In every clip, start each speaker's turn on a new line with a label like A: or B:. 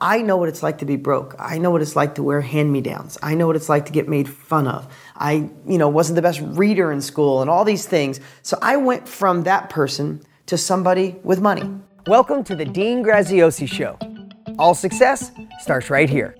A: I know what it's like to be broke. I know what it's like to wear hand-me-downs. I know what it's like to get made fun of. I, you know, wasn't the best reader in school and all these things. So I went from that person to somebody with money.
B: Welcome to the Dean Graziosi Show. All success starts right here.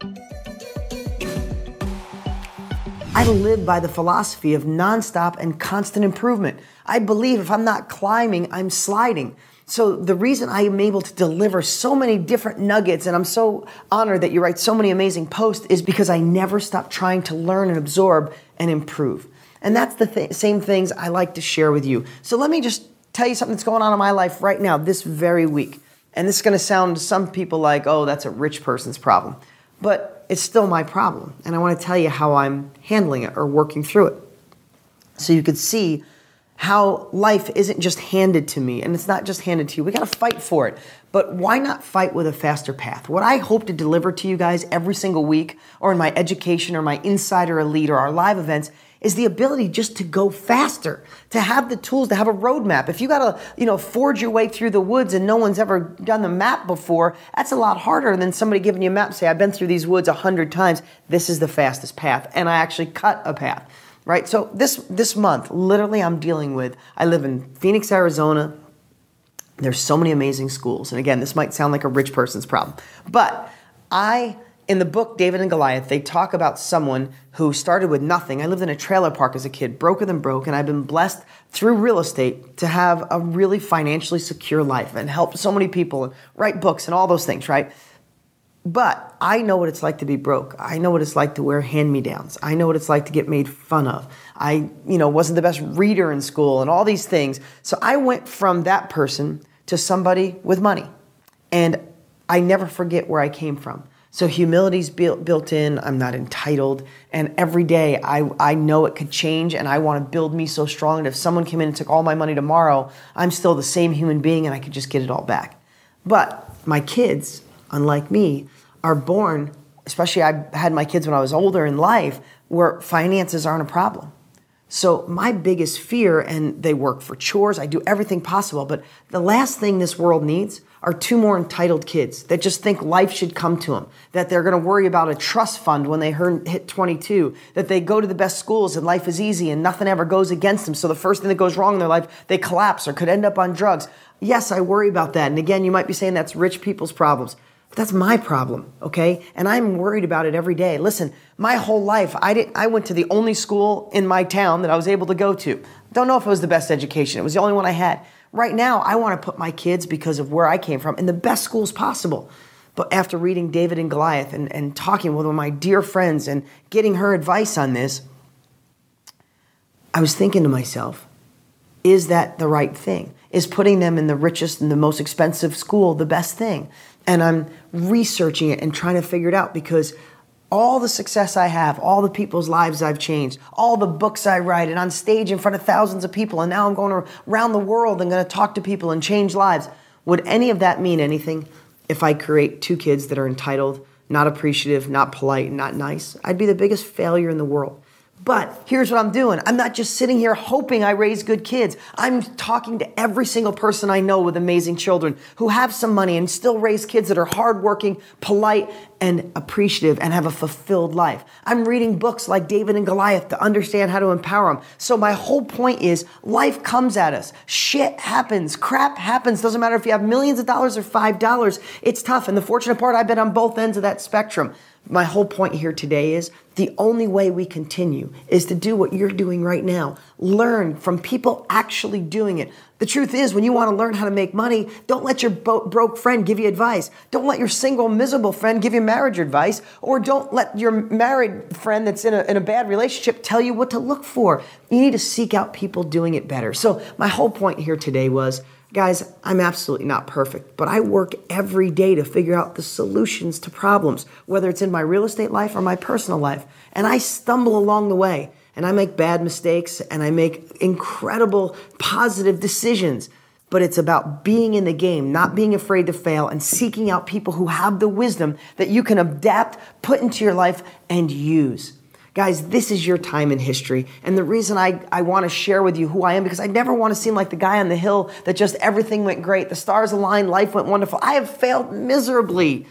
A: I live by the philosophy of nonstop and constant improvement. I believe if I'm not climbing, I'm sliding. So the reason I am able to deliver so many different nuggets and I'm so honored that you write so many amazing posts is because I never stop trying to learn and absorb and improve. And that's the th- same things I like to share with you. So let me just tell you something that's going on in my life right now, this very week. And this is going to sound to some people like, oh, that's a rich person's problem. But it's still my problem. And I want to tell you how I'm handling it or working through it. So you could see how life isn't just handed to me and it's not just handed to you. We got to fight for it. But why not fight with a faster path? What I hope to deliver to you guys every single week or in my education or my insider elite or our live events is the ability just to go faster, to have the tools, to have a roadmap. If you got to, you know, forge your way through the woods and no one's ever done the map before, that's a lot harder than somebody giving you a map. Say, I've been through these woods a hundred times. This is the fastest path, and I actually cut a path right? So this this month, literally, I'm dealing with. I live in Phoenix, Arizona. There's so many amazing schools, and again, this might sound like a rich person's problem, but I. In the book David and Goliath, they talk about someone who started with nothing. I lived in a trailer park as a kid, broker than broke, and I've been blessed through real estate to have a really financially secure life and help so many people and write books and all those things, right? But I know what it's like to be broke. I know what it's like to wear hand-me-downs. I know what it's like to get made fun of. I, you know, wasn't the best reader in school and all these things. So I went from that person to somebody with money. And I never forget where I came from. So humility's built built in. I'm not entitled. And every day I, I know it could change and I want to build me so strong. And if someone came in and took all my money tomorrow, I'm still the same human being and I could just get it all back. But my kids, unlike me, are born, especially I had my kids when I was older in life, where finances aren't a problem. So my biggest fear, and they work for chores, I do everything possible, but the last thing this world needs are two more entitled kids that just think life should come to them, that they're going to worry about a trust fund when they hit 22, that they go to the best schools and life is easy and nothing ever goes against them. So the first thing that goes wrong in their life, they collapse or could end up on drugs. Yes, I worry about that. And again, you might be saying that's rich people's problems. That's my problem, okay? And I'm worried about it every day. Listen, my whole life, I, didn't. I went to the only school in my town that I was able to go to. Don't know if it was the best education, it was the only one I had. Right now, I want to put my kids, because of where I came from, in the best schools possible. But after reading David and Goliath and, and talking with one of my dear friends and getting her advice on this, I was thinking to myself, is that the right thing? Is putting them in the richest and the most expensive school the best thing? And I'm researching it and trying to figure it out because all the success I have, all the people's lives I've changed, all the books I write, and on stage in front of thousands of people, and now I'm going around the world and going to talk to people and change lives. Would any of that mean anything if I create two kids that are entitled, not appreciative, not polite, not nice? I'd be the biggest failure in the world. But here's what I'm doing. I'm not just sitting here hoping I raise good kids. I'm talking to every single person I know with amazing children who have some money and still raise kids that are hardworking, polite, and appreciative and have a fulfilled life. I'm reading books like David and Goliath to understand how to empower them. So my whole point is life comes at us. Shit happens. Crap happens. Doesn't matter if you have millions of dollars or $5. It's tough. And the fortunate part, I've been on both ends of that spectrum. My whole point here today is the only way we continue is to do what you're doing right now. Learn from people actually doing it. The truth is, when you want to learn how to make money, don't let your broke friend give you advice. Don't let your single, miserable friend give you marriage advice. Or don't let your married friend that's in a, in a bad relationship tell you what to look for. You need to seek out people doing it better. So, my whole point here today was Guys, I'm absolutely not perfect, but I work every day to figure out the solutions to problems, whether it's in my real estate life or my personal life. And I stumble along the way and I make bad mistakes and I make incredible positive decisions. But it's about being in the game, not being afraid to fail, and seeking out people who have the wisdom that you can adapt, put into your life, and use. Guys, this is your time in history. And the reason I, I want to share with you who I am, because I never want to seem like the guy on the hill that just everything went great. The stars aligned, life went wonderful. I have failed miserably.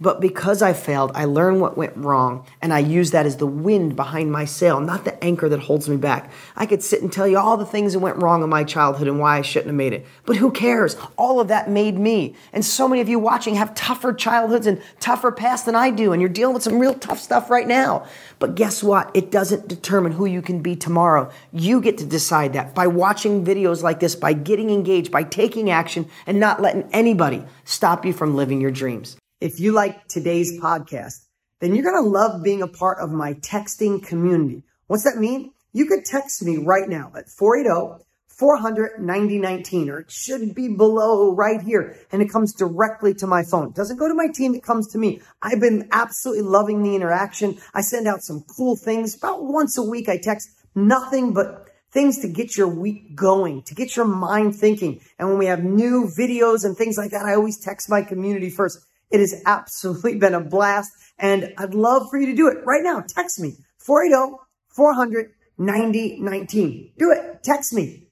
A: But because I failed, I learned what went wrong and I use that as the wind behind my sail, not the anchor that holds me back. I could sit and tell you all the things that went wrong in my childhood and why I shouldn't have made it. But who cares? All of that made me. And so many of you watching have tougher childhoods and tougher past than I do. And you're dealing with some real tough stuff right now. But guess what? It doesn't determine who you can be tomorrow. You get to decide that by watching videos like this, by getting engaged, by taking action and not letting anybody stop you from living your dreams. If you like today's podcast, then you're going to love being a part of my texting community. What's that mean? You could text me right now at 480 400 9019, or it should be below right here. And it comes directly to my phone. It doesn't go to my team. It comes to me. I've been absolutely loving the interaction. I send out some cool things about once a week. I text nothing but things to get your week going, to get your mind thinking. And when we have new videos and things like that, I always text my community first. It has absolutely been a blast and I'd love for you to do it right now. Text me 480 400 9019. Do it. Text me